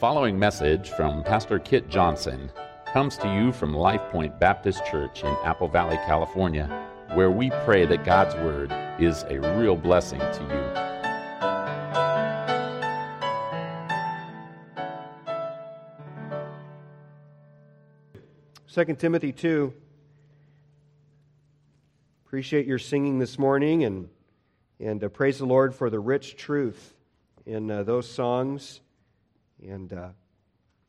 following message from Pastor Kit Johnson comes to you from Life Point Baptist Church in Apple Valley, California, where we pray that God's Word is a real blessing to you. Second Timothy 2. Appreciate your singing this morning and, and uh, praise the Lord for the rich truth in uh, those songs and uh,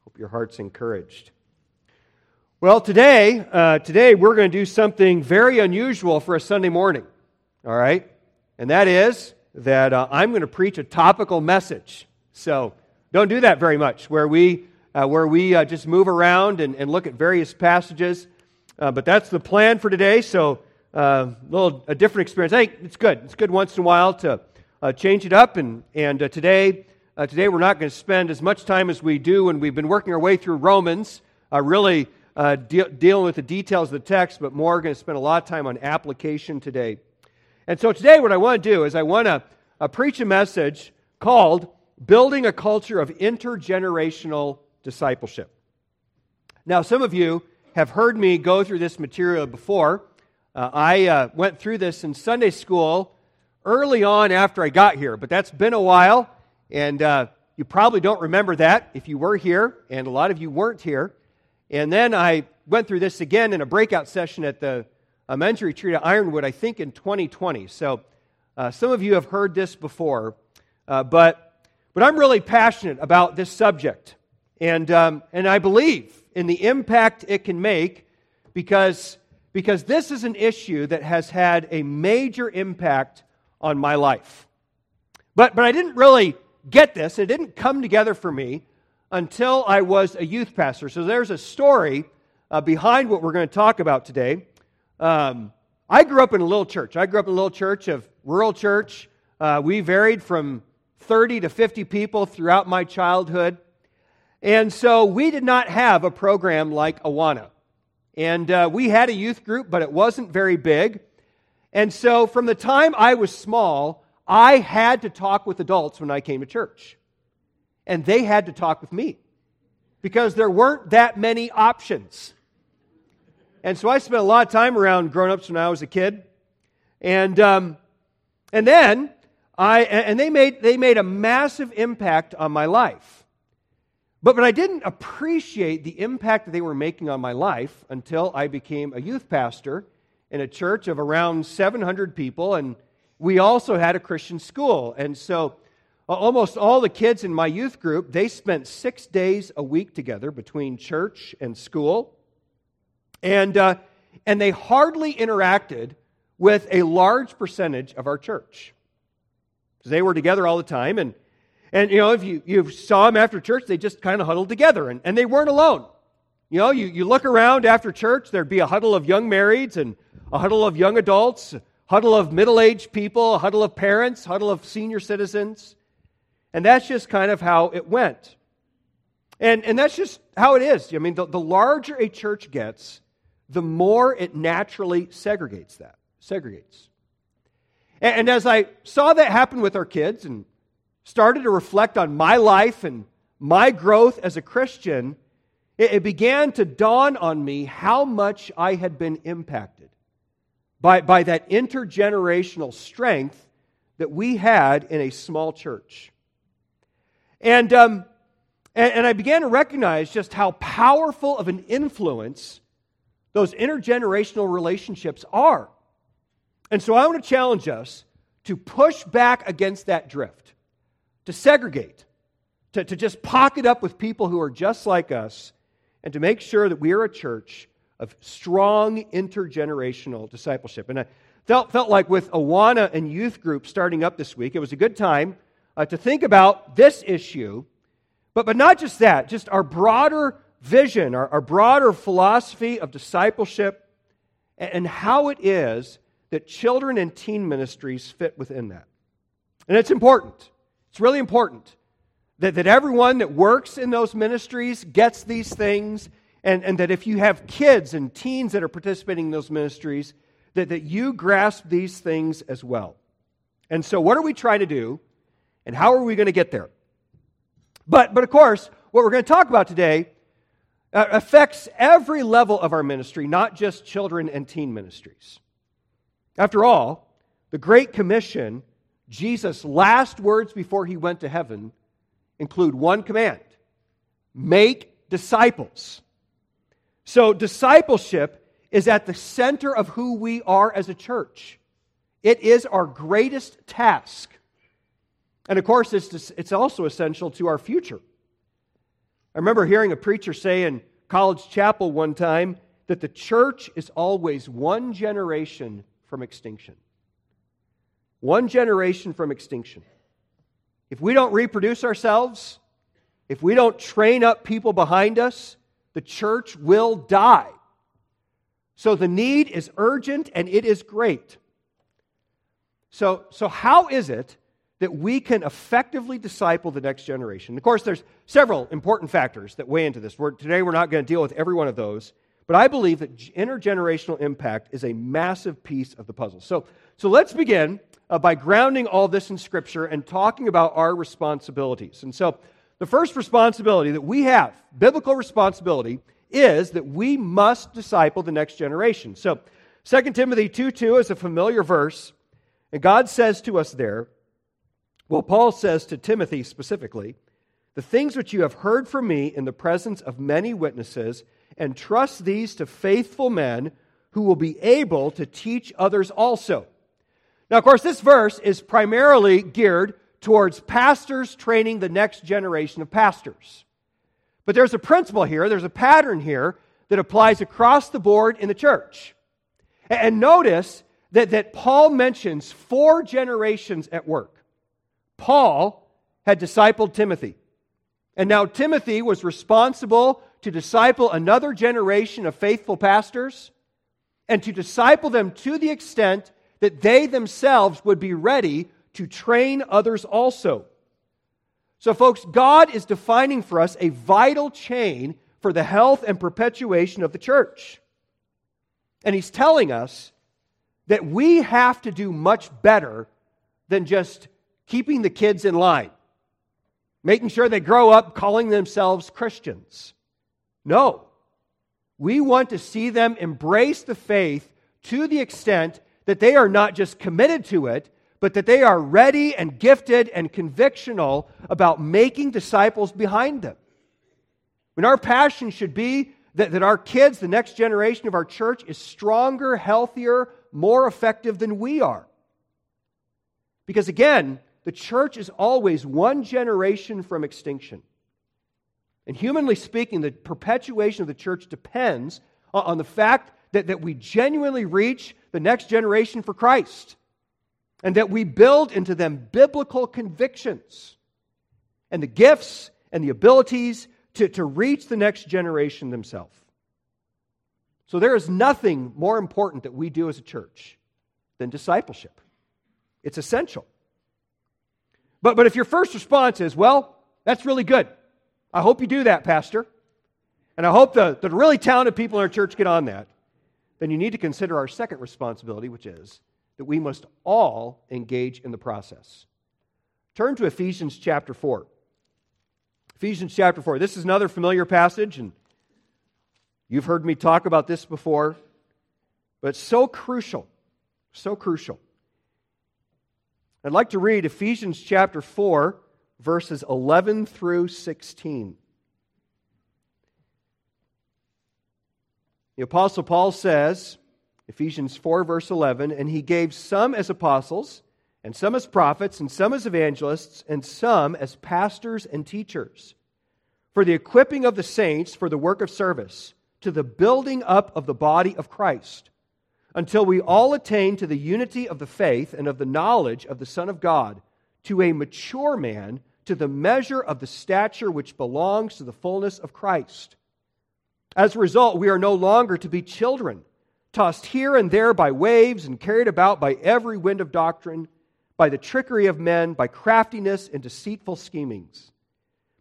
hope your heart's encouraged. Well, today, uh, today we're going to do something very unusual for a Sunday morning. All right, and that is that uh, I'm going to preach a topical message. So don't do that very much, where we uh, where we uh, just move around and, and, look at various passages. Uh, but that's the plan for today. So a little a different experience. Hey, it's good. It's good once in a while to change it up. And and today uh, today, we're not going to spend as much time as we do when we've been working our way through Romans, uh, really uh, de- dealing with the details of the text, but more going to spend a lot of time on application today. And so, today, what I want to do is I want to uh, preach a message called Building a Culture of Intergenerational Discipleship. Now, some of you have heard me go through this material before. Uh, I uh, went through this in Sunday school early on after I got here, but that's been a while. And uh, you probably don't remember that if you were here, and a lot of you weren't here. And then I went through this again in a breakout session at the uh, men's retreat at Ironwood, I think in 2020. So uh, some of you have heard this before, uh, but, but I'm really passionate about this subject. And, um, and I believe in the impact it can make because, because this is an issue that has had a major impact on my life. But, but I didn't really get this, it didn't come together for me until I was a youth pastor. So there's a story uh, behind what we're going to talk about today. Um, I grew up in a little church. I grew up in a little church of rural church. Uh, we varied from 30 to 50 people throughout my childhood. And so we did not have a program like Awana. And uh, we had a youth group, but it wasn't very big. And so from the time I was small, I had to talk with adults when I came to church. And they had to talk with me because there weren't that many options. And so I spent a lot of time around grown ups when I was a kid. And, um, and then I, and they made, they made a massive impact on my life. But, but I didn't appreciate the impact that they were making on my life until I became a youth pastor in a church of around 700 people. And we also had a Christian school. And so almost all the kids in my youth group, they spent six days a week together between church and school. And, uh, and they hardly interacted with a large percentage of our church. Because they were together all the time. And, and you know, if you, you saw them after church, they just kind of huddled together. And, and they weren't alone. You know, you, you look around after church, there'd be a huddle of young marrieds and a huddle of young adults, huddle of middle aged people, a huddle of parents, huddle of senior citizens. And that's just kind of how it went. And, and that's just how it is. I mean, the, the larger a church gets, the more it naturally segregates that, segregates. And, and as I saw that happen with our kids and started to reflect on my life and my growth as a Christian, it, it began to dawn on me how much I had been impacted by, by that intergenerational strength that we had in a small church. And, um, and, and I began to recognize just how powerful of an influence those intergenerational relationships are. And so I want to challenge us to push back against that drift, to segregate, to, to just pocket up with people who are just like us, and to make sure that we are a church of strong intergenerational discipleship. And I felt, felt like with Awana and youth group starting up this week, it was a good time uh, to think about this issue, but, but not just that, just our broader vision, our, our broader philosophy of discipleship, and, and how it is that children and teen ministries fit within that. And it's important. It's really important that, that everyone that works in those ministries gets these things and, and that if you have kids and teens that are participating in those ministries, that, that you grasp these things as well. And so, what are we trying to do, and how are we going to get there? But, but of course, what we're going to talk about today uh, affects every level of our ministry, not just children and teen ministries. After all, the Great Commission, Jesus' last words before he went to heaven, include one command make disciples. So, discipleship is at the center of who we are as a church. It is our greatest task. And of course, it's, it's also essential to our future. I remember hearing a preacher say in College Chapel one time that the church is always one generation from extinction. One generation from extinction. If we don't reproduce ourselves, if we don't train up people behind us, the church will die. So the need is urgent and it is great. So, so how is it that we can effectively disciple the next generation. Of course, there's several important factors that weigh into this. We're, today, we're not going to deal with every one of those, but I believe that intergenerational impact is a massive piece of the puzzle. So, so let's begin uh, by grounding all this in Scripture and talking about our responsibilities. And so, the first responsibility that we have, biblical responsibility, is that we must disciple the next generation. So, 2 Timothy 2 2 is a familiar verse, and God says to us there, well, Paul says to Timothy specifically, the things which you have heard from me in the presence of many witnesses, and trust these to faithful men who will be able to teach others also. Now, of course, this verse is primarily geared towards pastors training the next generation of pastors. But there's a principle here, there's a pattern here that applies across the board in the church. And notice that, that Paul mentions four generations at work. Paul had discipled Timothy. And now Timothy was responsible to disciple another generation of faithful pastors and to disciple them to the extent that they themselves would be ready to train others also. So, folks, God is defining for us a vital chain for the health and perpetuation of the church. And He's telling us that we have to do much better than just keeping the kids in line, making sure they grow up calling themselves Christians. No. We want to see them embrace the faith to the extent that they are not just committed to it, but that they are ready and gifted and convictional about making disciples behind them. When our passion should be that, that our kids, the next generation of our church, is stronger, healthier, more effective than we are. Because again, the church is always one generation from extinction. And humanly speaking, the perpetuation of the church depends on the fact that, that we genuinely reach the next generation for Christ and that we build into them biblical convictions and the gifts and the abilities to, to reach the next generation themselves. So there is nothing more important that we do as a church than discipleship. It's essential. But, but if your first response is, well, that's really good. I hope you do that, Pastor. And I hope the, the really talented people in our church get on that. Then you need to consider our second responsibility, which is that we must all engage in the process. Turn to Ephesians chapter 4. Ephesians chapter 4. This is another familiar passage, and you've heard me talk about this before, but so crucial. So crucial. I'd like to read Ephesians chapter 4, verses 11 through 16. The Apostle Paul says, Ephesians 4, verse 11, and he gave some as apostles, and some as prophets, and some as evangelists, and some as pastors and teachers, for the equipping of the saints for the work of service, to the building up of the body of Christ until we all attain to the unity of the faith and of the knowledge of the Son of God, to a mature man, to the measure of the stature which belongs to the fullness of Christ. As a result, we are no longer to be children, tossed here and there by waves and carried about by every wind of doctrine, by the trickery of men, by craftiness and deceitful schemings.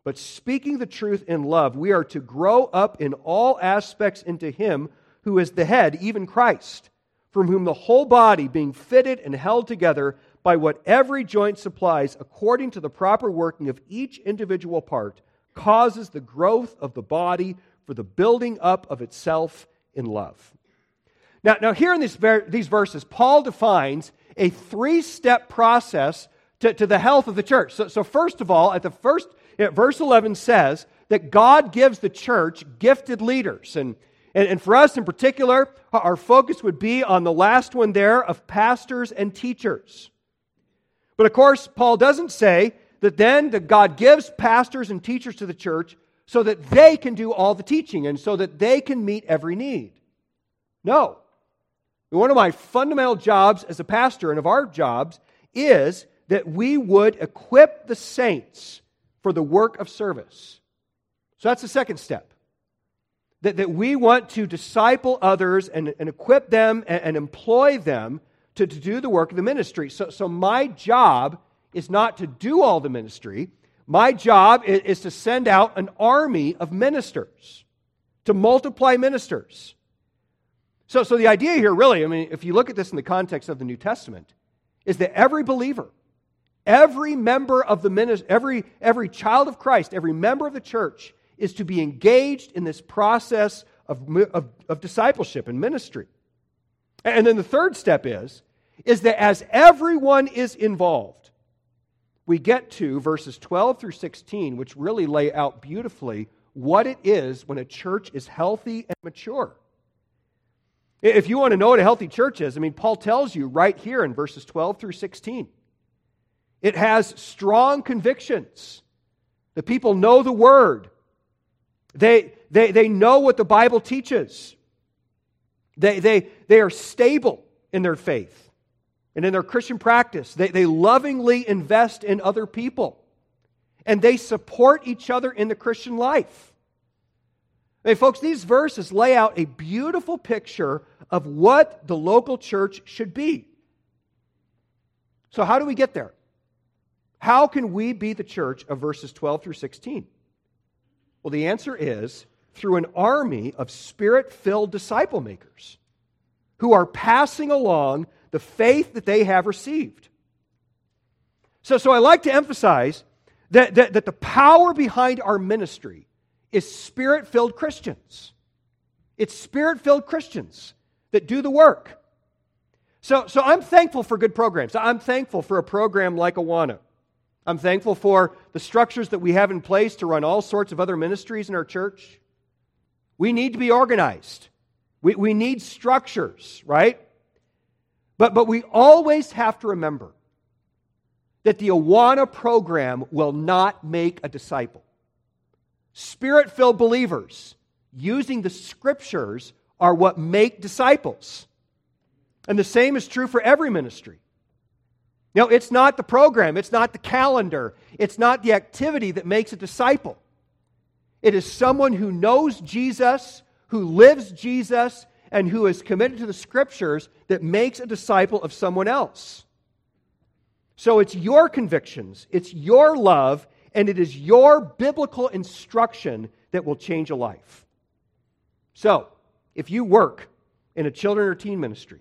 But speaking the truth in love, we are to grow up in all aspects into Him who is the head, even Christ from whom the whole body, being fitted and held together by what every joint supplies, according to the proper working of each individual part, causes the growth of the body for the building up of itself in love. Now, now here in this, these verses, Paul defines a three step process to, to the health of the church. So, so, first of all, at the first, verse 11 says that God gives the church gifted leaders. And, and, and for us in particular, our focus would be on the last one there of pastors and teachers. But of course, Paul doesn't say that then that God gives pastors and teachers to the church so that they can do all the teaching and so that they can meet every need. No. One of my fundamental jobs as a pastor and of our jobs is that we would equip the saints for the work of service. So that's the second step. That, that we want to disciple others and, and equip them and, and employ them to, to do the work of the ministry. So, so my job is not to do all the ministry. My job is, is to send out an army of ministers, to multiply ministers. So, so the idea here, really, I mean, if you look at this in the context of the New Testament, is that every believer, every member of the ministry, every, every child of Christ, every member of the church is to be engaged in this process of, of, of discipleship and ministry. And then the third step is, is that as everyone is involved, we get to verses 12 through 16, which really lay out beautifully what it is when a church is healthy and mature. If you want to know what a healthy church is, I mean, Paul tells you right here in verses 12 through 16. It has strong convictions. The people know the word, they, they, they know what the Bible teaches. They, they, they are stable in their faith and in their Christian practice. They, they lovingly invest in other people, and they support each other in the Christian life. Hey, folks, these verses lay out a beautiful picture of what the local church should be. So, how do we get there? How can we be the church of verses 12 through 16? Well, the answer is through an army of spirit filled disciple makers who are passing along the faith that they have received. So, so I like to emphasize that, that, that the power behind our ministry is spirit filled Christians. It's spirit filled Christians that do the work. So, so I'm thankful for good programs. I'm thankful for a program like Awana. I'm thankful for the structures that we have in place to run all sorts of other ministries in our church. We need to be organized. We, we need structures, right? But, but we always have to remember that the Awana program will not make a disciple. Spirit filled believers using the scriptures are what make disciples. And the same is true for every ministry. Know, it's not the program, it's not the calendar, it's not the activity that makes a disciple. It is someone who knows Jesus, who lives Jesus, and who is committed to the scriptures that makes a disciple of someone else. So it's your convictions, it's your love, and it is your biblical instruction that will change a life. So, if you work in a children or teen ministry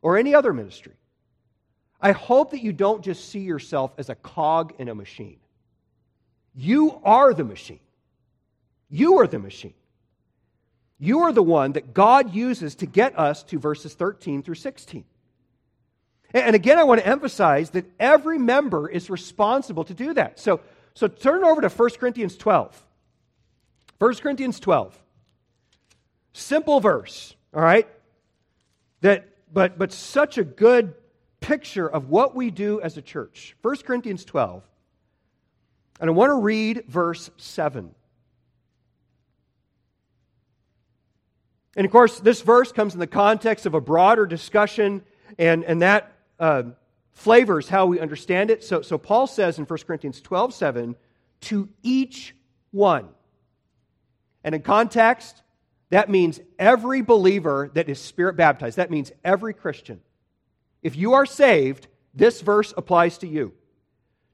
or any other ministry, I hope that you don't just see yourself as a cog in a machine. You are the machine. You are the machine. You are the one that God uses to get us to verses 13 through 16. And again, I want to emphasize that every member is responsible to do that. So, so turn over to 1 Corinthians 12. 1 Corinthians 12. Simple verse, all right? That but but such a good picture of what we do as a church. 1 Corinthians 12. And I want to read verse 7. And of course, this verse comes in the context of a broader discussion, and, and that uh, flavors how we understand it. So, so Paul says in 1 Corinthians 12 7, to each one. And in context, that means every believer that is spirit baptized. That means every Christian. If you are saved, this verse applies to you.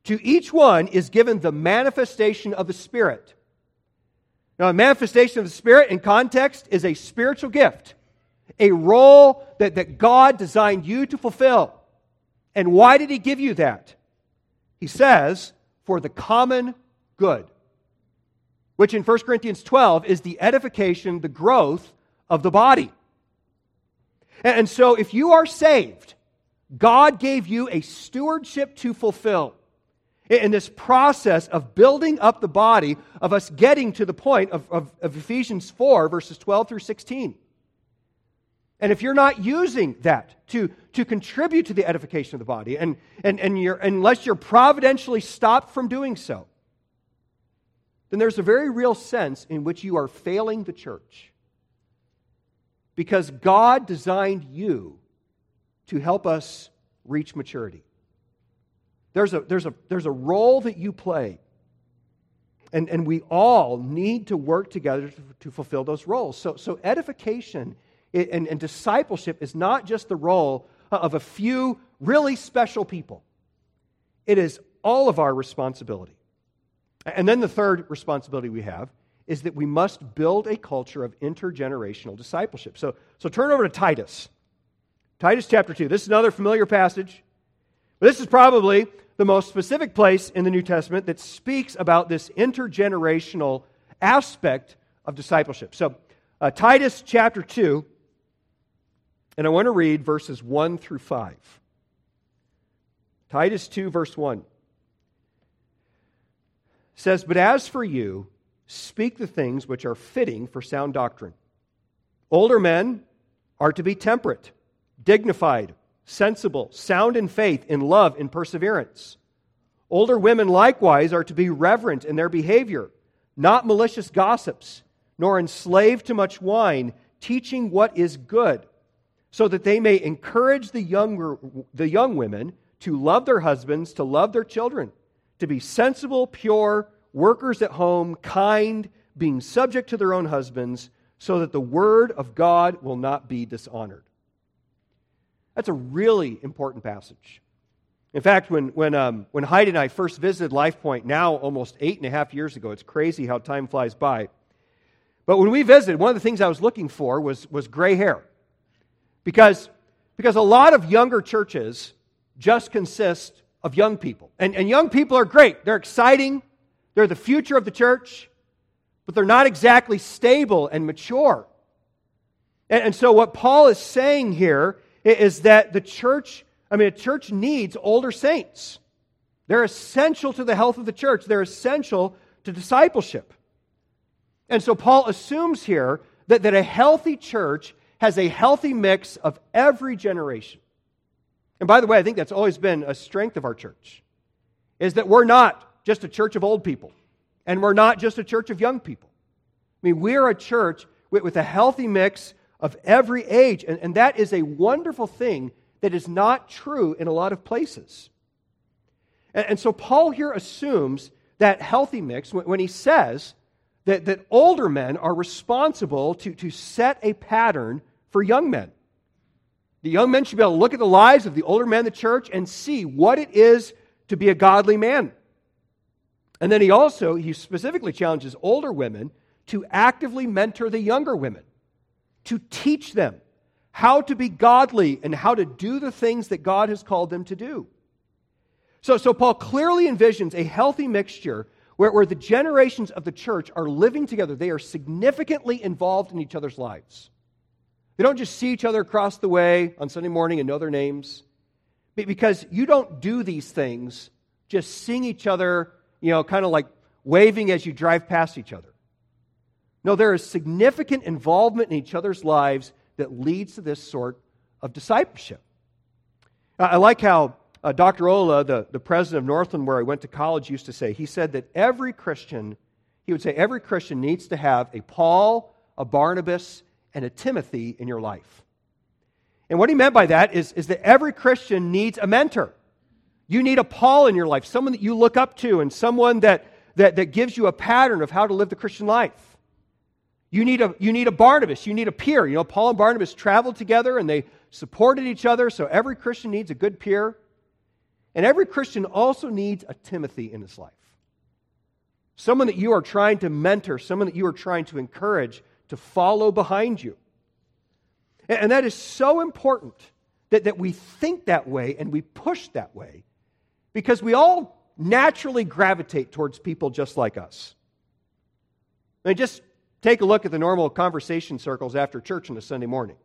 To each one is given the manifestation of the Spirit. Now, a manifestation of the Spirit in context is a spiritual gift, a role that, that God designed you to fulfill. And why did he give you that? He says, for the common good. which in 1 Corinthians 12 is the edification, the growth of the body. And so if you are saved, God gave you a stewardship to fulfill in this process of building up the body, of us getting to the point of, of, of, Ephesians 4, verses 12 through 16. And if you're not using that to, to contribute to the edification of the body, and, and, and you're, unless you're providentially stopped from doing so, then there's a very real sense in which you are failing the church. Because God designed you to help us reach maturity. There's a, there's a, there's a role that you play. And, and we all need to work together to, to fulfill those roles. So, so edification and, and discipleship is not just the role of a few really special people, it is all of our responsibility. And then the third responsibility we have is that we must build a culture of intergenerational discipleship. So, so turn over to Titus. Titus chapter 2. This is another familiar passage. But this is probably the most specific place in the New Testament that speaks about this intergenerational aspect of discipleship. So, uh, Titus chapter 2, and I want to read verses 1 through 5. Titus 2, verse 1 says, But as for you, speak the things which are fitting for sound doctrine. Older men are to be temperate, dignified sensible, sound in faith, in love, in perseverance. Older women likewise are to be reverent in their behavior, not malicious gossips, nor enslaved to much wine, teaching what is good, so that they may encourage the younger the young women to love their husbands, to love their children, to be sensible, pure, workers at home, kind, being subject to their own husbands, so that the word of God will not be dishonored. That's a really important passage. In fact, when, when, um, when Heidi and I first visited LifePoint, now almost eight and a half years ago, it's crazy how time flies by. But when we visited, one of the things I was looking for was, was gray hair. Because, because a lot of younger churches just consist of young people. And, and young people are great, they're exciting, they're the future of the church, but they're not exactly stable and mature. And, and so, what Paul is saying here is that the church, I mean, a church needs older saints. They're essential to the health of the church, they're essential to discipleship. And so Paul assumes here that, that a healthy church has a healthy mix of every generation. And by the way, I think that's always been a strength of our church, is that we're not just a church of old people, and we're not just a church of young people. I mean, we're a church with, a healthy mix of every age. And, and that is a wonderful thing that is not true in a lot of places. And, and so Paul here assumes that healthy mix when, when he says that, that older men are responsible to, to set a pattern for young men. The young men should be able to look at the lives of the older men in the church and see what it is to be a godly man. And then he also, he specifically challenges older women to actively mentor the younger women to teach them how to be godly and how to do the things that God has called them to do. So, so Paul clearly envisions a healthy mixture where, where the generations of the church are living together. They are significantly involved in each other's lives. They don't just see each other across the way on Sunday morning and know their names. Because you don't do these things just seeing each other, you know, kind of like waving as you drive past each other. No, there is significant involvement in each other's lives that leads to this sort of discipleship. I like how uh, Dr. Ollila, the, the president of Northland, where I went to college, used to say, he said that every Christian, he would say, every Christian needs to have a Paul, a Barnabas, and a Timothy in your life. And what he meant by that is, is that every Christian needs a mentor. You need a Paul in your life, someone that you look up to, and someone that, that, that gives you a pattern of how to live the Christian life. You need, a, you need a Barnabas. You need a peer. You know, Paul and Barnabas traveled together and they supported each other, so every Christian needs a good peer. And every Christian also needs a Timothy in his life. Someone that you are trying to mentor, someone that you are trying to encourage to follow behind you. And, that is so important that, that we think that way and we push that way because we all naturally gravitate towards people just like us. I mean, just take a look at the normal conversation circles after church on a Sunday morning.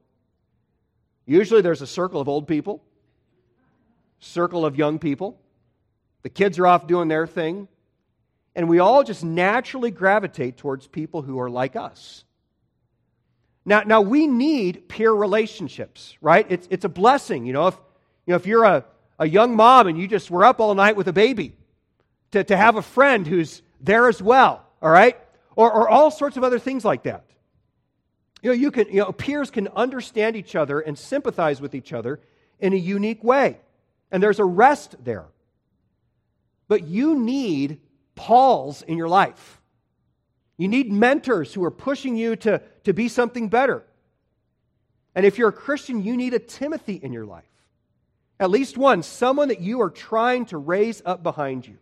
Usually there's a circle of old people, circle of young people. The kids are off doing their thing. And we all just naturally gravitate towards people who are like us. Now, now we need peer relationships, right? It's, it's a blessing. You know, if, you know, if you're a, a young mom and you just were up all night with a baby, to, to have a friend who's there as well, all right? Or, or all sorts of other things like that. You know, you can, you know, peers can understand each other and sympathize with each other in a unique way. And there's a rest there. But you need Pauls in your life. You need mentors who are pushing you to, to be something better. And if you're a Christian, you need a Timothy in your life. At least one, someone that you are trying to raise up behind you.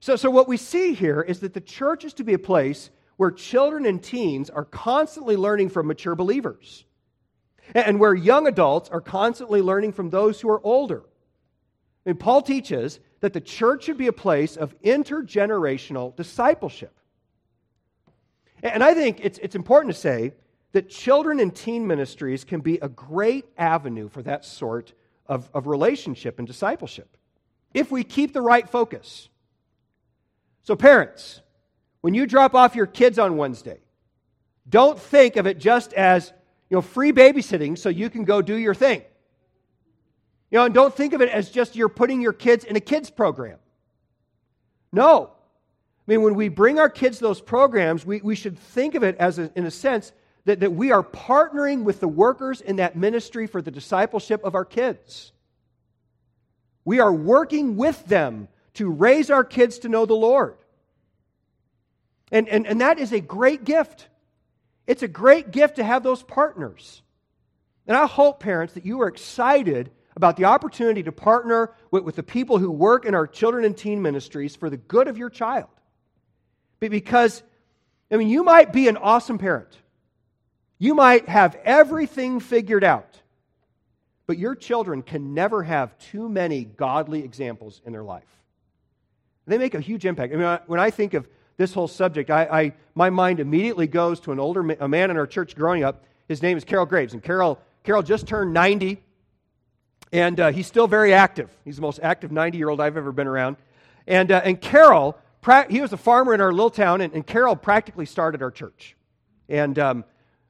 So, so what we see here is that the church is to be a place where children and teens are constantly learning from mature believers, and where young adults are constantly learning from those who are older. I mean, Paul teaches that the church should be a place of intergenerational discipleship. And I think it's, it's important to say that children and teen ministries can be a great avenue for that sort of, of relationship and discipleship if we keep the right focus. So, parents, when you drop off your kids on Wednesday, don't think of it just as you know, free babysitting so you can go do your thing. You know, and don't think of it as just you're putting your kids in a kids program. No. I mean, when we bring our kids those programs, we, we should think of it as, a, in a sense, that, that we are partnering with the workers in that ministry for the discipleship of our kids. We are working with them to raise our kids to know the Lord. And, and, and that is a great gift. It's a great gift to have those partners. And I hope, parents, that you are excited about the opportunity to partner with, with the people who work in our children and teen ministries for the good of your child. Because, I mean, you might be an awesome parent. You might have everything figured out. But your children can never have too many godly examples in their life. They make a huge impact. I mean, when I think of this whole subject, I, I, my mind immediately goes to an older a man in our church growing up. His name is Carol Graves. And Carol, Carol just turned 90, and uh, he's still very active. He's the most active 90 year old I've ever been around. And, uh, and Carol, pra- he was a farmer in our little town, and, and Carol practically started our church. And um,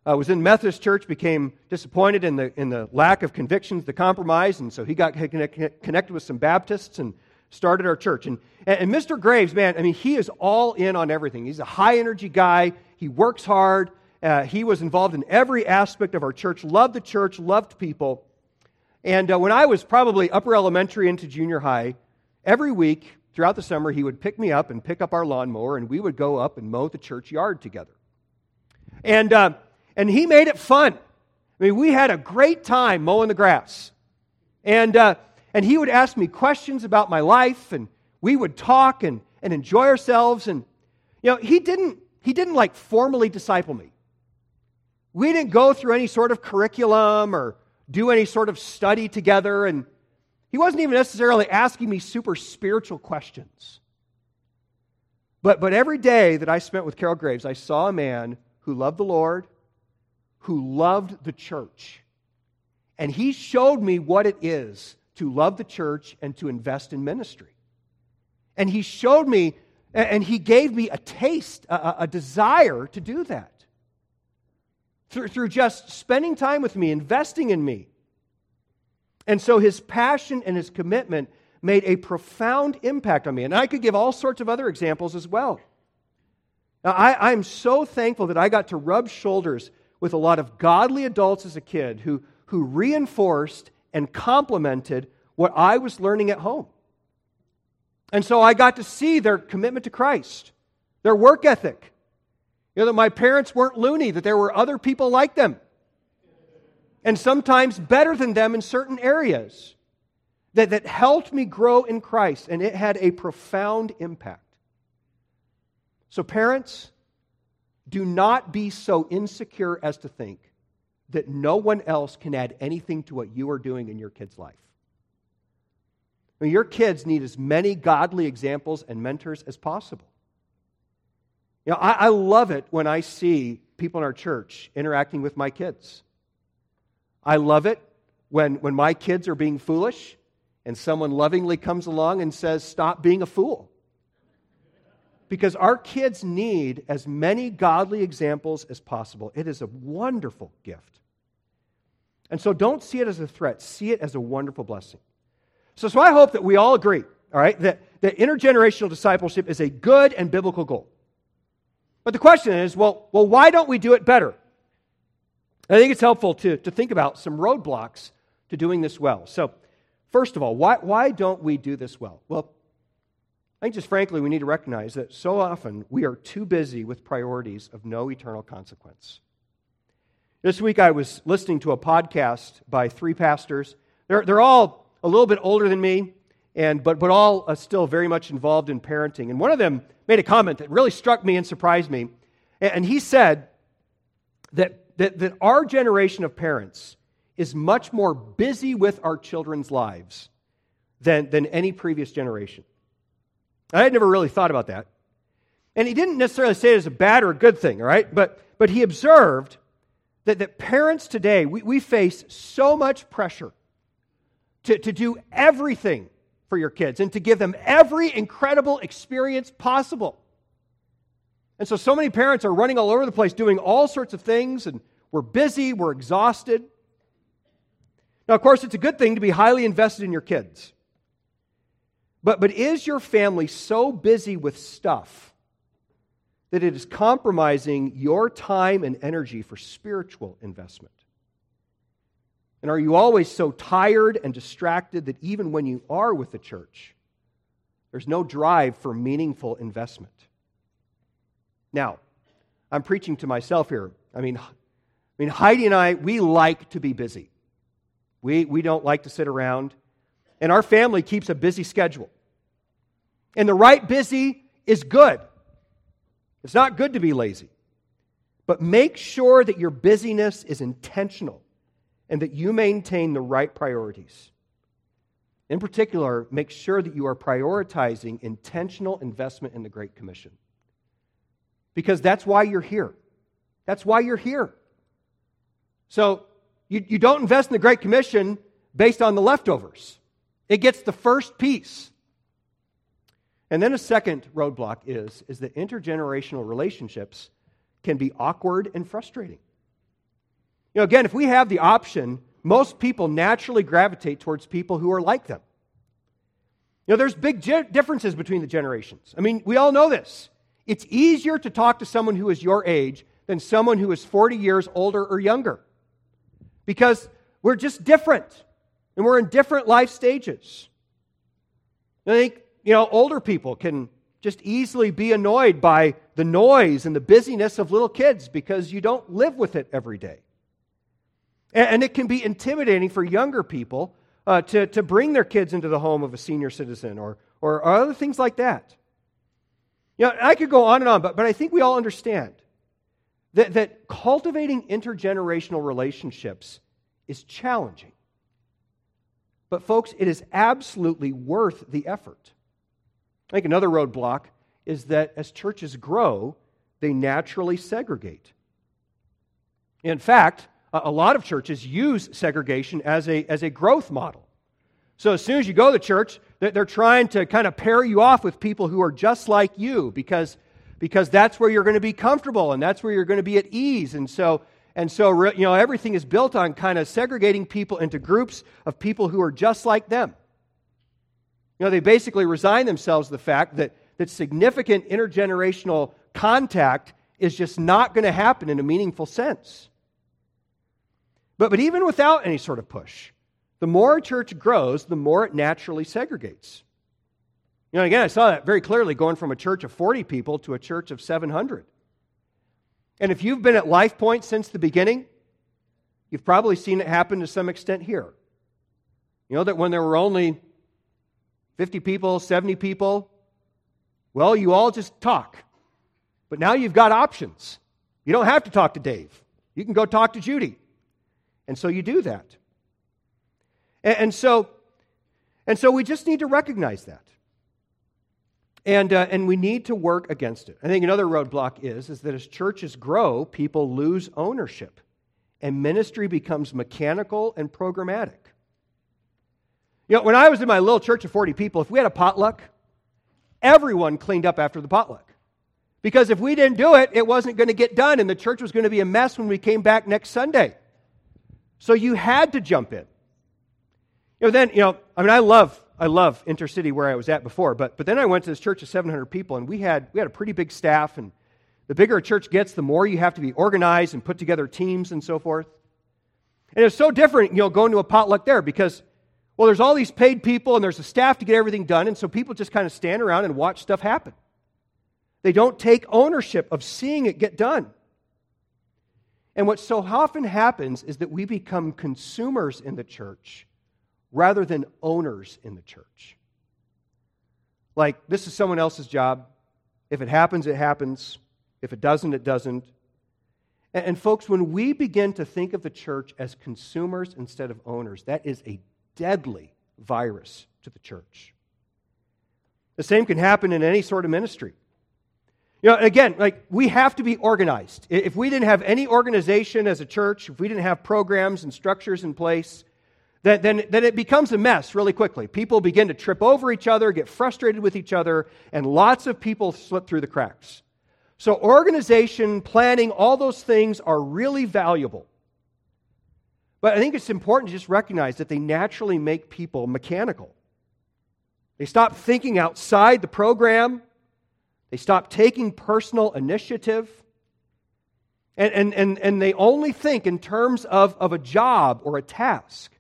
uh, was in Methodist church, became disappointed in the, in the lack of convictions, the compromise, and so he got connected with some Baptists and started our church. And, and, Mr. Graves, man, I mean, he is all in on everything. He's a high energy guy, he works hard. Uh, he was involved in every aspect of our church, loved the church, loved people. And uh, when I was probably upper elementary into junior high, every week throughout the summer, he would pick me up and pick up our lawnmower, and we would go up and mow the church yard together. And, uh, and he made it fun. I mean, we had a great time mowing the grass. And, uh, and he would ask me questions about my life, and we would talk and, and enjoy ourselves. And, you know, he didn't, he didn't like formally disciple me. We didn't go through any sort of curriculum or do any sort of study together. And he wasn't even necessarily asking me super spiritual questions. But, but every day that I spent with Carol Graves, I saw a man who loved the Lord, who loved the church. And he showed me what it is to love the church and to invest in ministry. And he showed me, and he gave me a taste, a, a desire to do that. Through, through just spending time with me, investing in me. And so his passion and his commitment made a profound impact on me. And I could give all sorts of other examples as well. Now, I, I'm so thankful that I got to rub shoulders with a lot of godly adults as a kid who, who reinforced and complemented what I was learning at home. And so I got to see their commitment to Christ, their work ethic. You know, that my parents weren't loony, that there were other people like them, and sometimes better than them in certain areas, that, that helped me grow in Christ, and it had a profound impact. So, parents, do not be so insecure as to think that no one else can add anything to what you are doing in your kid's life. Your kids need as many godly examples and mentors as possible. You know, I, I love it when I see people in our church interacting with my kids. I love it when, when my kids are being foolish and someone lovingly comes along and says, Stop being a fool. Because our kids need as many godly examples as possible. It is a wonderful gift. And so don't see it as a threat, see it as a wonderful blessing. So, so I hope that we all agree, all right, that, that intergenerational discipleship is a good and biblical goal. But the question is well, well why don't we do it better? I think it's helpful to, to think about some roadblocks to doing this well. So, first of all, why, why don't we do this well? Well, I think just frankly, we need to recognize that so often we are too busy with priorities of no eternal consequence. This week I was listening to a podcast by three pastors. They're, they're all a little bit older than me, and, but, but all uh, still very much involved in parenting. And one of them made a comment that really struck me and surprised me. And, and he said that that, that our generation of parents is much more busy with our children's lives than, than any previous generation. I had never really thought about that. And he didn't necessarily say it as a bad or a good thing, all right? But, but he observed that, that parents today, we, we face so much pressure to, to do everything for your kids and to give them every incredible experience possible. And so, so many parents are running all over the place doing all sorts of things, and we're busy, we're exhausted. Now, of course, it's a good thing to be highly invested in your kids. But, but is your family so busy with stuff that it is compromising your time and energy for spiritual investment? And are you always so tired and distracted that even when you are with the church, there's no drive for meaningful investment? Now, I'm preaching to myself here. I mean, I mean, Heidi and I, we like to be busy. We, we don't like to sit around. And our family keeps a busy schedule. And the right busy is good. It's not good to be lazy. But make sure that your busyness is intentional and that you maintain the right priorities. In particular, make sure that you are prioritizing intentional investment in the Great Commission because that's why you're here. That's why you're here. So you, you don't invest in the Great Commission based on the leftovers, it gets the first piece. And then a second roadblock is, is that intergenerational relationships can be awkward and frustrating. You know, again, if we have the option, most people naturally gravitate towards people who are like them. You know, there's big differences between the generations. I mean, we all know this. It's easier to talk to someone who is your age than someone who is 40 years older or younger because we're just different and we're in different life stages. I think, you know, older people can just easily be annoyed by the noise and the busyness of little kids because you don't live with it every day. And, it can be intimidating for younger people uh, to, to bring their kids into the home of a senior citizen or, or other things like that. You know, I could go on and on, but, but I think we all understand that, that cultivating intergenerational relationships is challenging. But, folks, it is absolutely worth the effort. I think another roadblock is that as churches grow, they naturally segregate. In fact, a lot of churches use segregation as a, as a growth model. So as soon as you go to church, they're trying to kind of pair you off with people who are just like you because, because that's where you're going to be comfortable and that's where you're going to be at ease. And so, and so, you know, everything is built on kind of segregating people into groups of people who are just like them. You know, they basically resign themselves to the fact that, that significant intergenerational contact is just not going to happen in a meaningful sense. But, but even without any sort of push, the more a church grows, the more it naturally segregates. You know, again, I saw that very clearly going from a church of 40 people to a church of 700. And if you've been at Life Point since the beginning, you've probably seen it happen to some extent here. You know that when there were only 50 people, 70 people, well, you all just talk. But now you've got options. You don't have to talk to Dave. You can go talk to Judy. And so you do that. And, and so, and so we just need to recognize that. And, uh, and we need to work against it. I think another roadblock is, is that as churches grow, people lose ownership and ministry becomes mechanical and programmatic. You know, when I was in my little church of 40 people, if we had a potluck, everyone cleaned up after the potluck. Because if we didn't do it, it wasn't going to get done, and the church was going to be a mess when we came back next Sunday. So you had to jump in. You know, then, you know, I mean, I love, I love Intercity where I was at before, but, but then I went to this church of 700 people, and we had, we had a pretty big staff, and the bigger a church gets, the more you have to be organized and put together teams and so forth. And it's so different, you know, going to a potluck there because, well, there's all these paid people and there's a staff to get everything done, and so people just kind of stand around and watch stuff happen. They don't take ownership of seeing it get done. And what so often happens is that we become consumers in the church rather than owners in the church. Like, this is someone else's job. If it happens, it happens. If it doesn't, it doesn't. And, and, folks, when we begin to think of the church as consumers instead of owners, that is a deadly virus to the church. The same can happen in any sort of ministry. You know, again, like we have to be organized. If we didn't have any organization as a church, if we didn't have programs and structures in place, then, then, then it becomes a mess really quickly. People begin to trip over each other, get frustrated with each other, and lots of people slip through the cracks. So, organization, planning, all those things are really valuable. But I think it's important to just recognize that they naturally make people mechanical. They stop thinking outside the program, they stop taking personal initiative. And, and, and, and they only think in terms of, of a job or a task.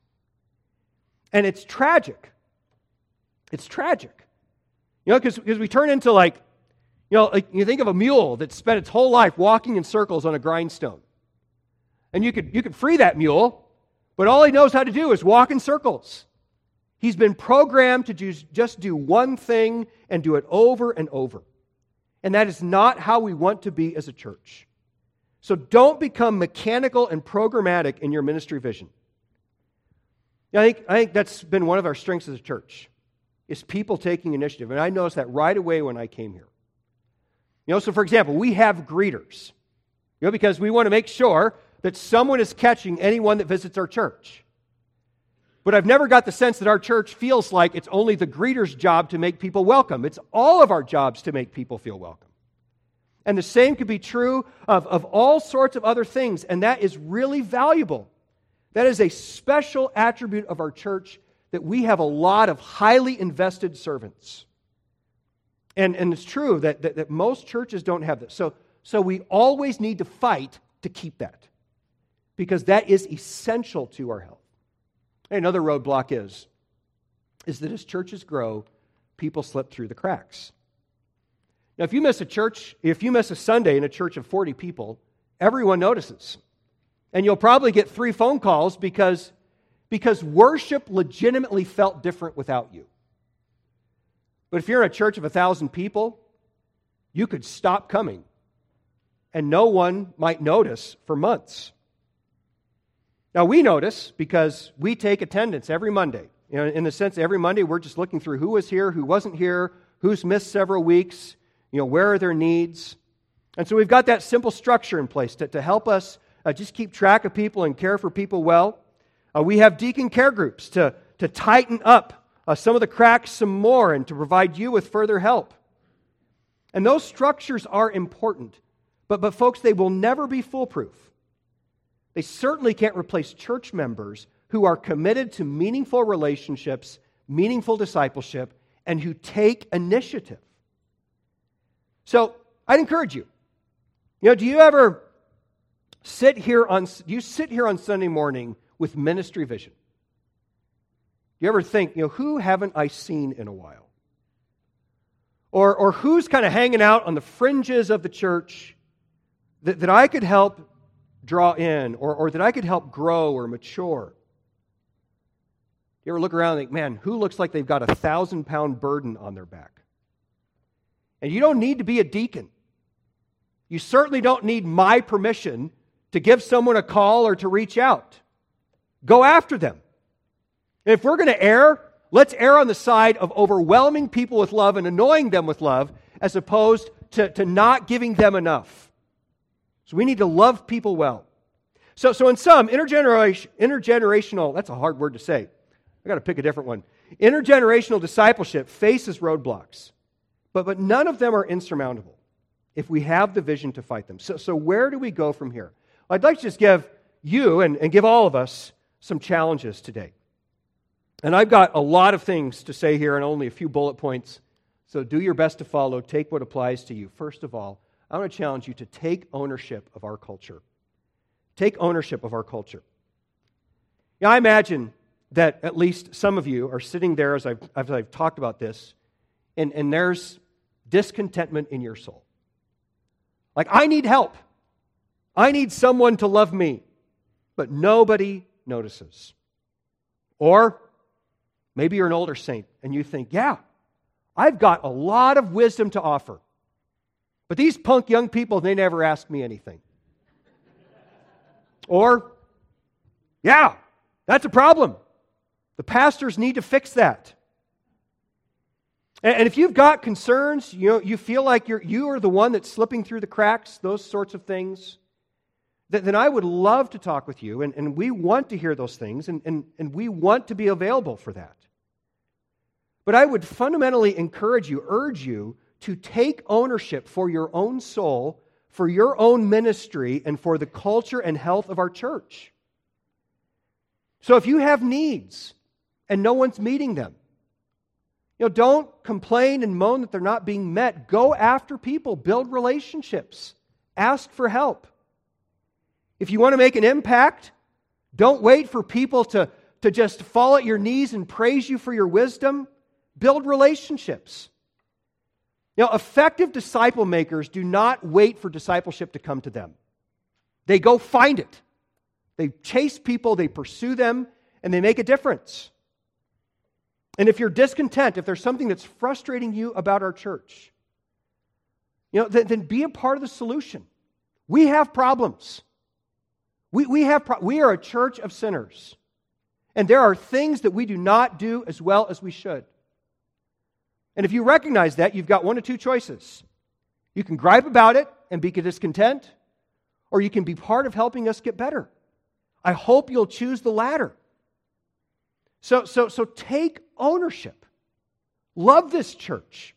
And it's tragic. It's tragic. You know, because we turn into like, you know, like you think of a mule that spent its whole life walking in circles on a grindstone. And you could, you could free that mule, but all he knows how to do is walk in circles. He's been programmed to just do one thing and do it over and over. And that is not how we want to be as a church. So don't become mechanical and programmatic in your ministry vision. I think, I think that's been one of our strengths as a church, is people taking initiative. And I noticed that right away when I came here. You know, so for example, we have greeters, you know, because we want to make sure that someone is catching anyone that visits our church. But I've never got the sense that our church feels like it's only the greeter's job to make people welcome. It's all of our jobs to make people feel welcome. And the same could be true of, of all sorts of other things, and that is really valuable. That is a special attribute of our church that we have a lot of highly invested servants. And, and it's true that, that, that most churches don't have this. So, so we always need to fight to keep that because that is essential to our health. Another roadblock is, is that as churches grow, people slip through the cracks. Now, if you miss a church, if you miss a Sunday in a church of 40 people, everyone notices. And you'll probably get three phone calls because, because worship legitimately felt different without you. But if you're in a church of a thousand people, you could stop coming and no one might notice for months. Now, we notice because we take attendance every Monday. You know, in the sense, every Monday we're just looking through who was here, who wasn't here, who's missed several weeks, you know, where are their needs. And so we've got that simple structure in place to, to help us uh, just keep track of people and care for people well. Uh, we have deacon care groups to, to tighten up uh, some of the cracks some more and to provide you with further help. And those structures are important. But, but folks, they will never be foolproof. They certainly can't replace church members who are committed to meaningful relationships, meaningful discipleship, and who take initiative. So I'd encourage you. You know, do you ever sit here on you sit here on Sunday morning with ministry vision? Do you ever think, you know, who haven't I seen in a while? Or, or who's kind of hanging out on the fringes of the church that, that I could help draw in or, or that I could help grow or mature. You ever look around and think, man, who looks like they've got a thousand pound burden on their back? And you don't need to be a deacon. You certainly don't need my permission to give someone a call or to reach out. Go after them. If we're going to err let's err on the side of overwhelming people with love and annoying them with love as opposed to, to not giving them enough. So we need to love people well. So, so in some, intergeneration, intergenerational, that's a hard word to say. I got to pick a different one. Intergenerational discipleship faces roadblocks, but, but none of them are insurmountable if we have the vision to fight them. So, so where do we go from here? I'd like to just give you and, and give all of us some challenges today. And I've got a lot of things to say here and only a few bullet points. So do your best to follow. Take what applies to you. First of all, I want to challenge you to take ownership of our culture. Take ownership of our culture. Now, I imagine that at least some of you are sitting there as I've, as I've talked about this, and, and there's discontentment in your soul. Like, I need help. I need someone to love me, but nobody notices. Or maybe you're an older saint and you think, yeah, I've got a lot of wisdom to offer. But these punk young people, they never ask me anything. or, yeah, that's a problem. The pastors need to fix that. And if you've got concerns, you know, you feel like you're you are the one that's slipping through the cracks, those sorts of things, then I would love to talk with you, and, and we want to hear those things, and, and, and we want to be available for that. But I would fundamentally encourage you, urge you to take ownership for your own soul, for your own ministry, and for the culture and health of our church. So if you have needs and no one's meeting them, you know, don't complain and moan that they're not being met. Go after people, build relationships, ask for help. If you want to make an impact, don't wait for people to, to just fall at your knees and praise you for your wisdom. Build relationships. Now, effective disciple makers do not wait for discipleship to come to them. They go find it. They chase people, they pursue them, and they make a difference. And if you're discontent, if there's something that's frustrating you about our church, you know, then, then be a part of the solution. We have problems. We, we, have we are a church of sinners. And there are things that we do not do as well as we should. And if you recognize that, you've got one of two choices. You can gripe about it and be discontent, or you can be part of helping us get better. I hope you'll choose the latter. So, so, so take ownership. Love this church.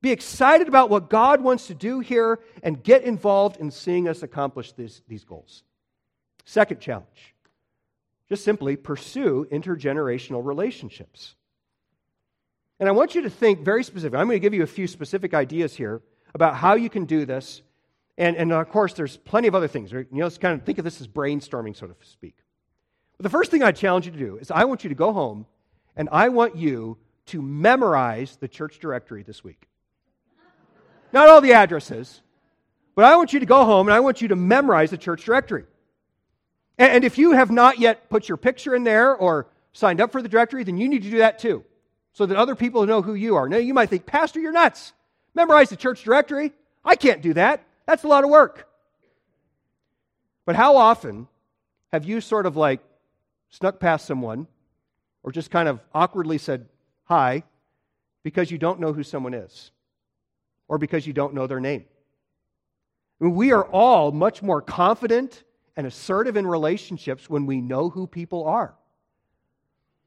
Be excited about what God wants to do here and get involved in seeing us accomplish this, these goals. Second challenge just simply pursue intergenerational relationships. And I want you to think very specific. I'm going to give you a few specific ideas here about how you can do this. And, and of course, there's plenty of other things. You know, let's kind of think of this as brainstorming, so to speak. But the first thing I challenge you to do is I want you to go home and I want you to memorize the church directory this week. Not all the addresses, but I want you to go home and I want you to memorize the church directory. And if you have not yet put your picture in there or signed up for the directory, then you need to do that too, so that other people know who you are. Now, you might think, Pastor, you're nuts. Memorize the church directory. I can't do that. That's a lot of work. But how often have you sort of like snuck past someone or just kind of awkwardly said hi because you don't know who someone is or because you don't know their name? I mean, we are all much more confident and assertive in relationships when we know who people are.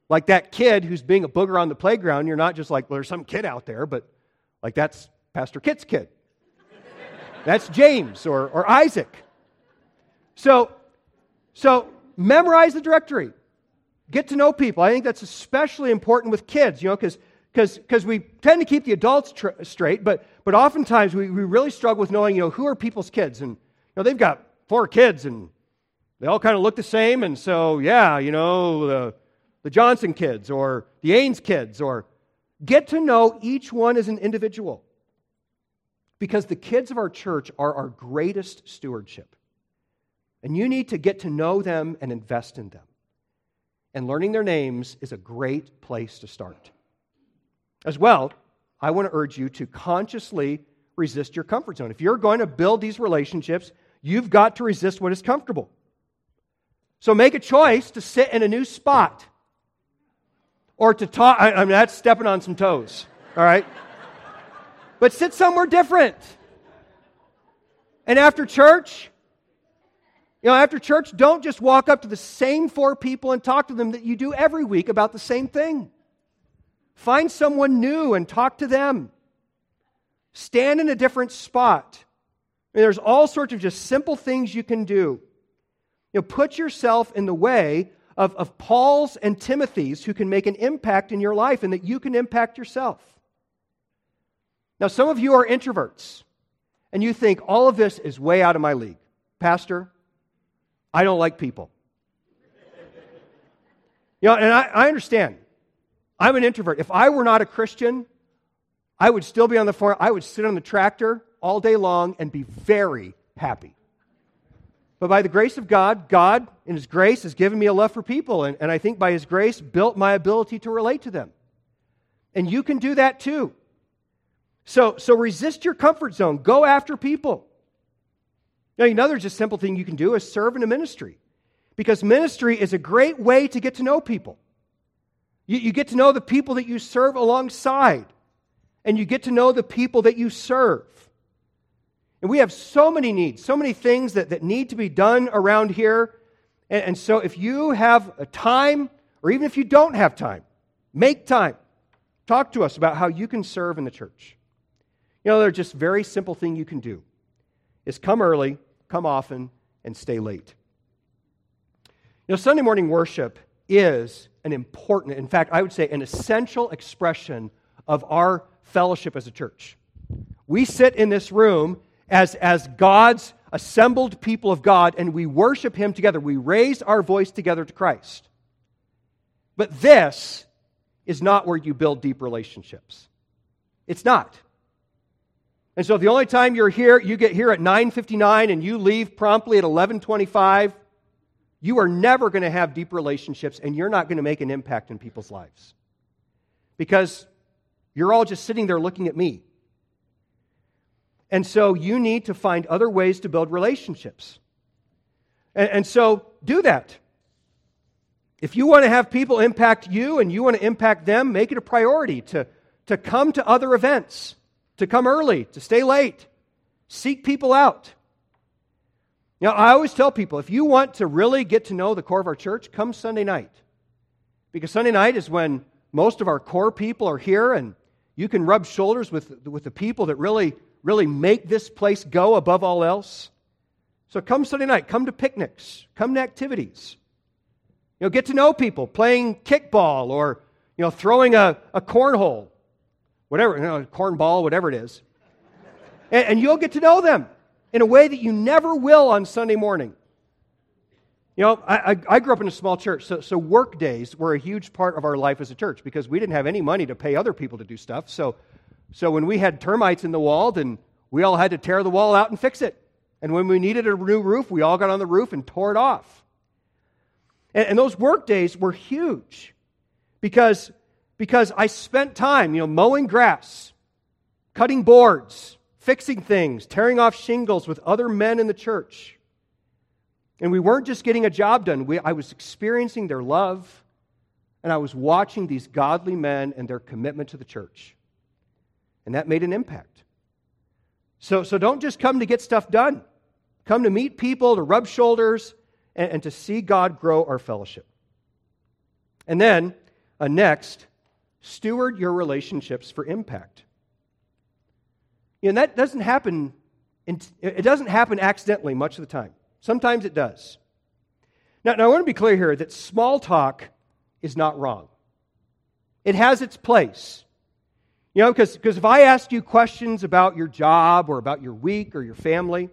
Like that kid who's being a booger on the playground, you're not just like, well, there's some kid out there, but like that's Pastor Kit's kid. that's James or, or Isaac. So, so memorize the directory. Get to know people. I think that's especially important with kids, you know, because because we tend to keep the adults tr- straight, but, but oftentimes we, we really struggle with knowing, you know, who are people's kids. And, you know, they've got four kids and they all kind of look the same, and so, yeah, you know, the, the Johnson kids or the Ains kids, or get to know each one as an individual. Because the kids of our church are our greatest stewardship. And you need to get to know them and invest in them. And learning their names is a great place to start. As well, I want to urge you to consciously resist your comfort zone. If you're going to build these relationships, you've got to resist what is comfortable. So make a choice to sit in a new spot. or to talk. I, mean, that's stepping on some toes, all right? but sit somewhere different. And after church, you know, after church, don't just walk up to the same four people and talk to them that you do every week about the same thing. Find someone new and talk to them. Stand in a different spot. I mean, there's all sorts of just simple things you can do. You know, put yourself in the way of, of Paul's and Timothy's who can make an impact in your life and that you can impact yourself. Now, some of you are introverts, and you think all of this is way out of my league. Pastor, I don't like people. you know, and I, I understand. I'm an introvert. If I were not a Christian, I would still be on the farm. I would sit on the tractor all day long and be very happy. But by the grace of God, God, in His grace, has given me a love for people. And, and I think by His grace, built my ability to relate to them. And you can do that too. So, so resist your comfort zone. Go after people. Now, another just simple thing you can do is serve in a ministry. Because ministry is a great way to get to know people. You, you get to know the people that you serve alongside, and you get to know the people that you serve. And we have so many needs, so many things that, that need to be done around here. And, and so, if you have a time, or even if you don't have time, make time. Talk to us about how you can serve in the church. You know, there's just very simple thing you can do is come early, come often, and stay late. You know, Sunday morning worship is an important, in fact, I would say an essential expression of our fellowship as a church. We sit in this room as, as God's assembled people of God and we worship Him together. We raise our voice together to Christ. But this is not where you build deep relationships. It's not. And so the only time you're here, you get here at 9:59 and you leave promptly at 11:25, you are never going to have deep relationships and you're not going to make an impact in people's lives. Because you're all just sitting there looking at me. And so you need to find other ways to build relationships. And, and so do that. If you want to have people impact you and you want to impact them, make it a priority to, to come to other events, to come early, to stay late. Seek people out. Now, I always tell people if you want to really get to know the core of our church, come Sunday night. Because Sunday night is when most of our core people are here and you can rub shoulders with, with the people that really really make this place go above all else. So come Sunday night, come to picnics, come to activities. You know, get to know people playing kickball or you know, throwing a, a cornhole, whatever, you know, cornball, whatever it is. And, and you'll get to know them in a way that you never will on Sunday morning. You know, I, I, grew up in a small church, so, so work days were a huge part of our life as a church because we didn't have any money to pay other people to do stuff. So so when we had termites in the wall, then we all had to tear the wall out and fix it. And when we needed a new roof, we all got on the roof and tore it off. And, and those work days were huge because, because I spent time, you know, mowing grass, cutting boards, fixing things, tearing off shingles with other men in the church. And we weren't just getting a job done, we, I was experiencing their love, and I was watching these godly men and their commitment to the church. And that made an impact. So, so don't just come to get stuff done. Come to meet people, to rub shoulders, and, and to see God grow our fellowship. And then, uh, next, steward your relationships for impact. You know, that doesn't happen, it doesn't happen accidentally much of the time. Sometimes it does. Now, now, I want to be clear here that small talk is not wrong. It has its place. You know, because if I ask you questions about your job or about your week or your family,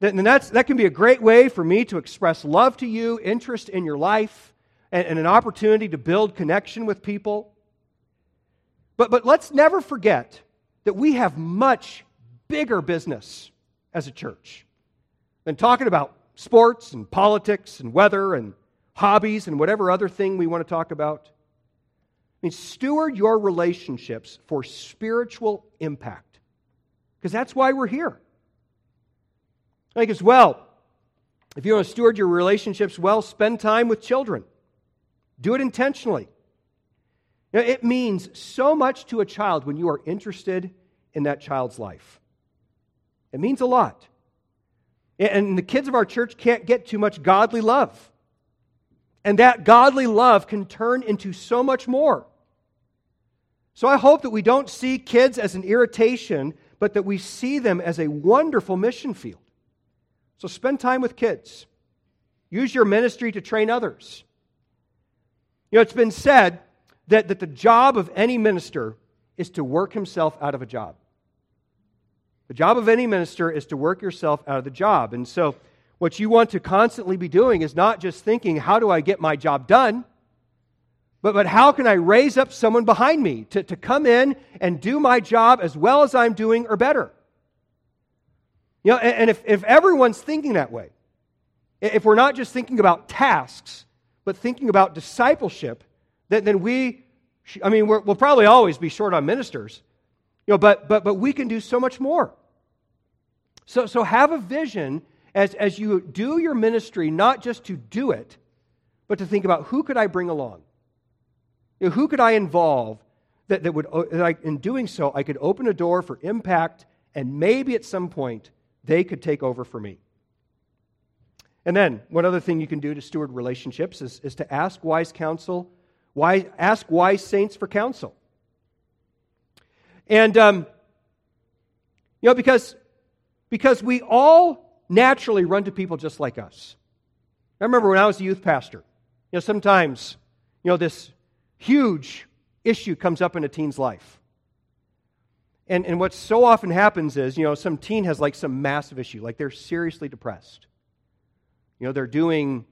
then, that's, that can be a great way for me to express love to you, interest in your life, and, and an opportunity to build connection with people. But, but let's never forget that we have much bigger business as a church than talking about sports and politics and weather and hobbies and whatever other thing we want to talk about mean, steward your relationships for spiritual impact. Because that's why we're here. I think as well, if you want to steward your relationships well, spend time with children. Do it intentionally. You know, it means so much to a child when you are interested in that child's life. It means a lot. And the kids of our church can't get too much godly love. And that godly love can turn into so much more. So I hope that we don't see kids as an irritation, but that we see them as a wonderful mission field. So spend time with kids. Use your ministry to train others. You know, it's been said that, that the job of any minister is to work himself out of a job. The job of any minister is to work yourself out of the job. And so, what you want to constantly be doing is not just thinking, how do I get my job done? But, but how can I raise up someone behind me to, to come in and do my job as well as I'm doing or better? You know, and, and if, if everyone's thinking that way, if we're not just thinking about tasks, but thinking about discipleship, then, then we, I mean, we will probably always be short on ministers, you know, but, but, but we can do so much more. So, so have a vision as, as you do your ministry, not just to do it, but to think about who could I bring along? Know, who could I involve that, that would, in doing so, I could open a door for impact and maybe at some point they could take over for me. And then, one other thing you can do to steward relationships is, is to ask wise counsel, wise, ask wise saints for counsel. And, um, you know, because, because we all naturally run to people just like us. I remember when I was a youth pastor, you know, sometimes, you know, this huge issue comes up in a teen's life. And, and what so often happens is, you know, some teen has like some massive issue, like they're seriously depressed. You know, they're doing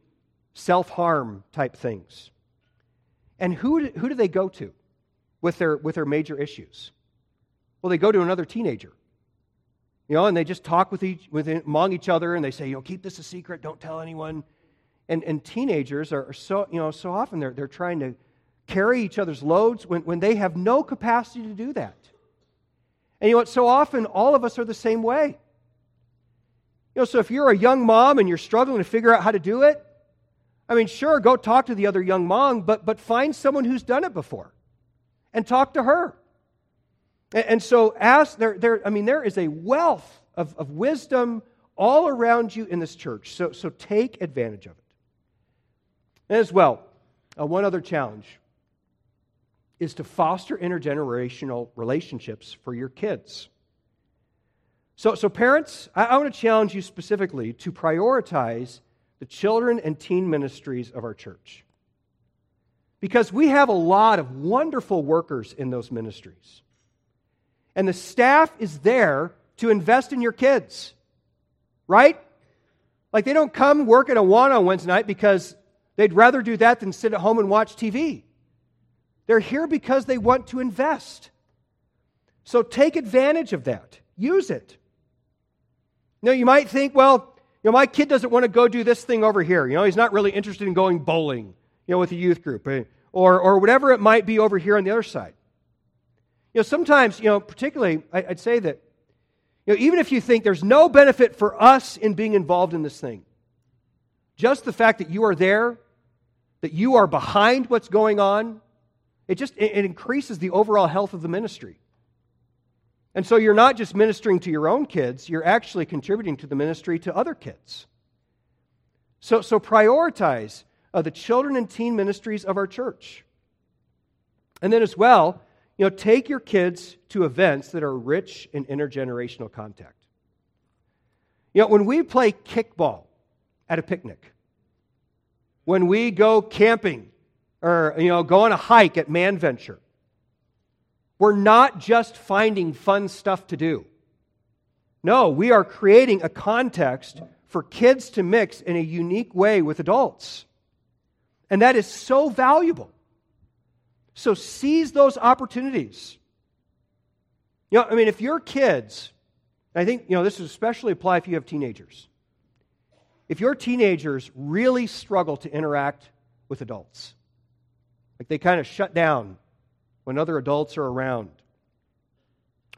self harm type things. And who, who do they go to with their, with their major issues? Well, they go to another teenager. You know, and they just talk with each, with, among each other and they say, you know, keep this a secret, don't tell anyone. And, and teenagers are so, you know, so often they're, they're trying to carry each other's loads when, when they have no capacity to do that. And you know what? So often, all of us are the same way. You know, so if you're a young mom and you're struggling to figure out how to do it, I mean, sure, go talk to the other young mom, but, but find someone who's done it before and talk to her. And, and so, ask, there, there, I mean, there is a wealth of, of wisdom all around you in this church. So, so take advantage of it. And as well, uh, one other challenge is to foster intergenerational relationships for your kids. So, so parents, I, I want to challenge you specifically to prioritize the children and teen ministries of our church. Because we have a lot of wonderful workers in those ministries. And the staff is there to invest in your kids, right? Like they don't come work at Awana on Wednesday night because they'd rather do that than sit at home and watch TV. They're here because they want to invest. So take advantage of that. Use it. Now, you might think, well, you know, my kid doesn't want to go do this thing over here. You know, he's not really interested in going bowling, you know, with a youth group eh, or, or whatever it might be over here on the other side. You know, sometimes, you know, particularly, I'd say that, you know, even if you think there's no benefit for us in being involved in this thing, just the fact that you are there, that you are behind what's going on, it just it increases the overall health of the ministry. And so you're not just ministering to your own kids, you're actually contributing to the ministry to other kids. So, so prioritize uh, the children and teen ministries of our church. And then as well, you know, take your kids to events that are rich in intergenerational contact. You know, when we play kickball at a picnic, when we go camping or, you know, go on a hike at Manventure. We're not just finding fun stuff to do. No, we are creating a context for kids to mix in a unique way with adults. And that is so valuable. So seize those opportunities. You know, I mean, if your kids, I think, you know, this is especially apply if you have teenagers. If your teenagers really struggle to interact with adults, like they kind of shut down when other adults are around.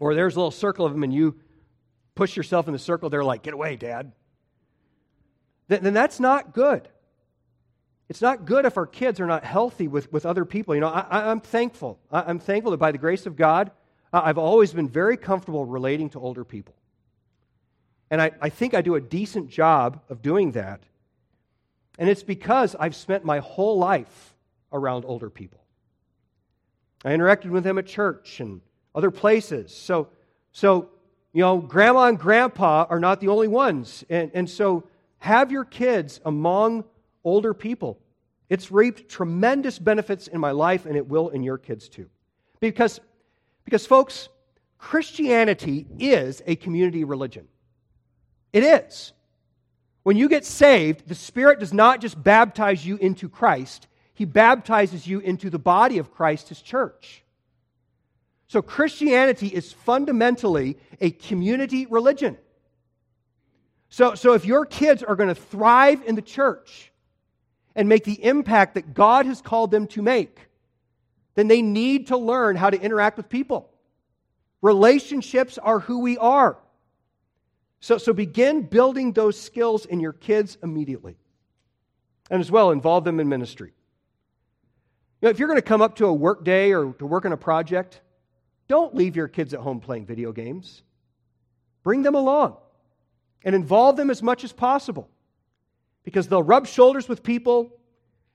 Or there's a little circle of them and you push yourself in the circle, they're like, get away, dad. Then, that's not good. It's not good if our kids are not healthy with, with other people. You know, I, am thankful. I, am thankful that by the grace of God, I've always been very comfortable relating to older people. And I, I think I do a decent job of doing that. And it's because I've spent my whole life around older people. I interacted with them at church and other places. So, so you know, grandma and grandpa are not the only ones. And, and so have your kids among older people. It's reaped tremendous benefits in my life, and it will in your kids too. Because, because folks, Christianity is a community religion. It is. When you get saved, the Spirit does not just baptize you into Christ, He baptizes you into the body of Christ, His church. So Christianity is fundamentally a community religion. So, so if your kids are going to thrive in the church and make the impact that God has called them to make, then they need to learn how to interact with people. Relationships are who we are. So, so begin building those skills in your kids immediately. And as well, involve them in ministry. Know, if you're going to come up to a work day or to work on a project, don't leave your kids at home playing video games. Bring them along and involve them as much as possible because they'll rub shoulders with people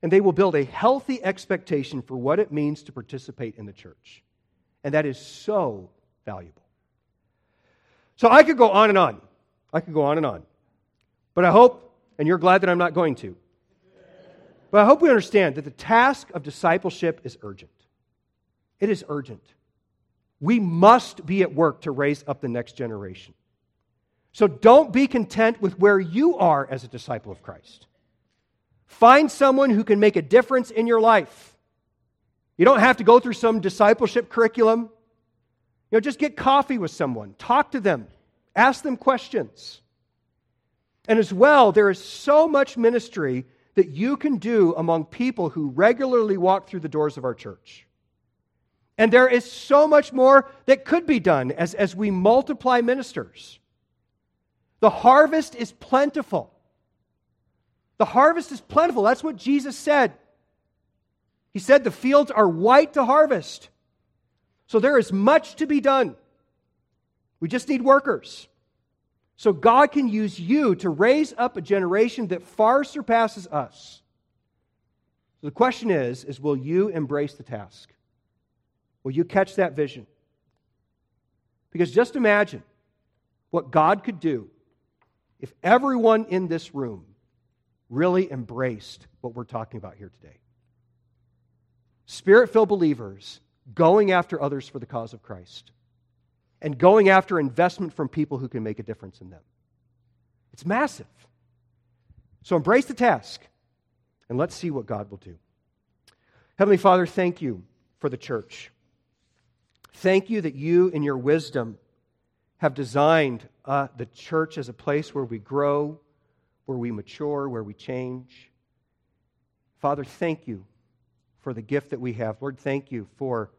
and they will build a healthy expectation for what it means to participate in the church. And that is so valuable. So I could go on and on. I could go on and on. But I hope, and you're glad that I'm not going to, but I hope we understand that the task of discipleship is urgent. It is urgent. We must be at work to raise up the next generation. So don't be content with where you are as a disciple of Christ. Find someone who can make a difference in your life. You don't have to go through some discipleship curriculum. You know, just get coffee with someone, talk to them, ask them questions. And as well, there is so much ministry that you can do among people who regularly walk through the doors of our church. And there is so much more that could be done as, as we multiply ministers. The harvest is plentiful. The harvest is plentiful. That's what Jesus said. He said the fields are white to harvest. So there is much to be done. We just need workers. So God can use you to raise up a generation that far surpasses us. So the question is, is will you embrace the task? Will you catch that vision? Because just imagine what God could do if everyone in this room really embraced what we're talking about here today. Spirit filled believers going after others for the cause of Christ and going after investment from people who can make a difference in them. It's massive. So embrace the task and let's see what God will do. Heavenly Father, thank you for the church. Thank you that you, in your wisdom, have designed uh, the church as a place where we grow, where we mature, where we change. Father, thank you for the gift that we have. Lord, thank you for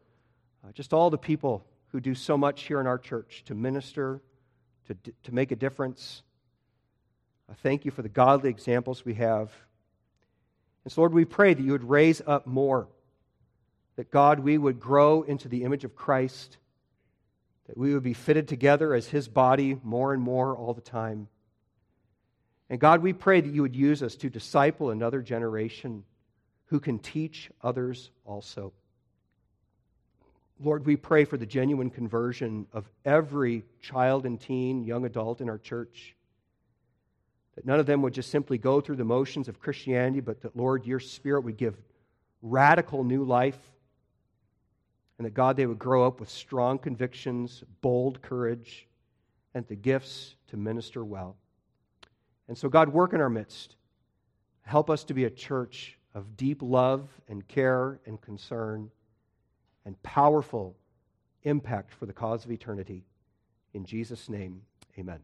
uh, just all the people who do so much here in our church to minister, to, to make a difference. I thank you for the godly examples we have. And so, Lord, we pray that you would raise up more that God, we would grow into the image of Christ, that we would be fitted together as His body more and more all the time. And God, we pray that you would use us to disciple another generation who can teach others also. Lord, we pray for the genuine conversion of every child and teen, young adult in our church. That none of them would just simply go through the motions of Christianity, but that, Lord, your Spirit would give radical new life and that God, they would grow up with strong convictions, bold courage, and the gifts to minister well. And so, God, work in our midst. Help us to be a church of deep love and care and concern and powerful impact for the cause of eternity. In Jesus' name, amen.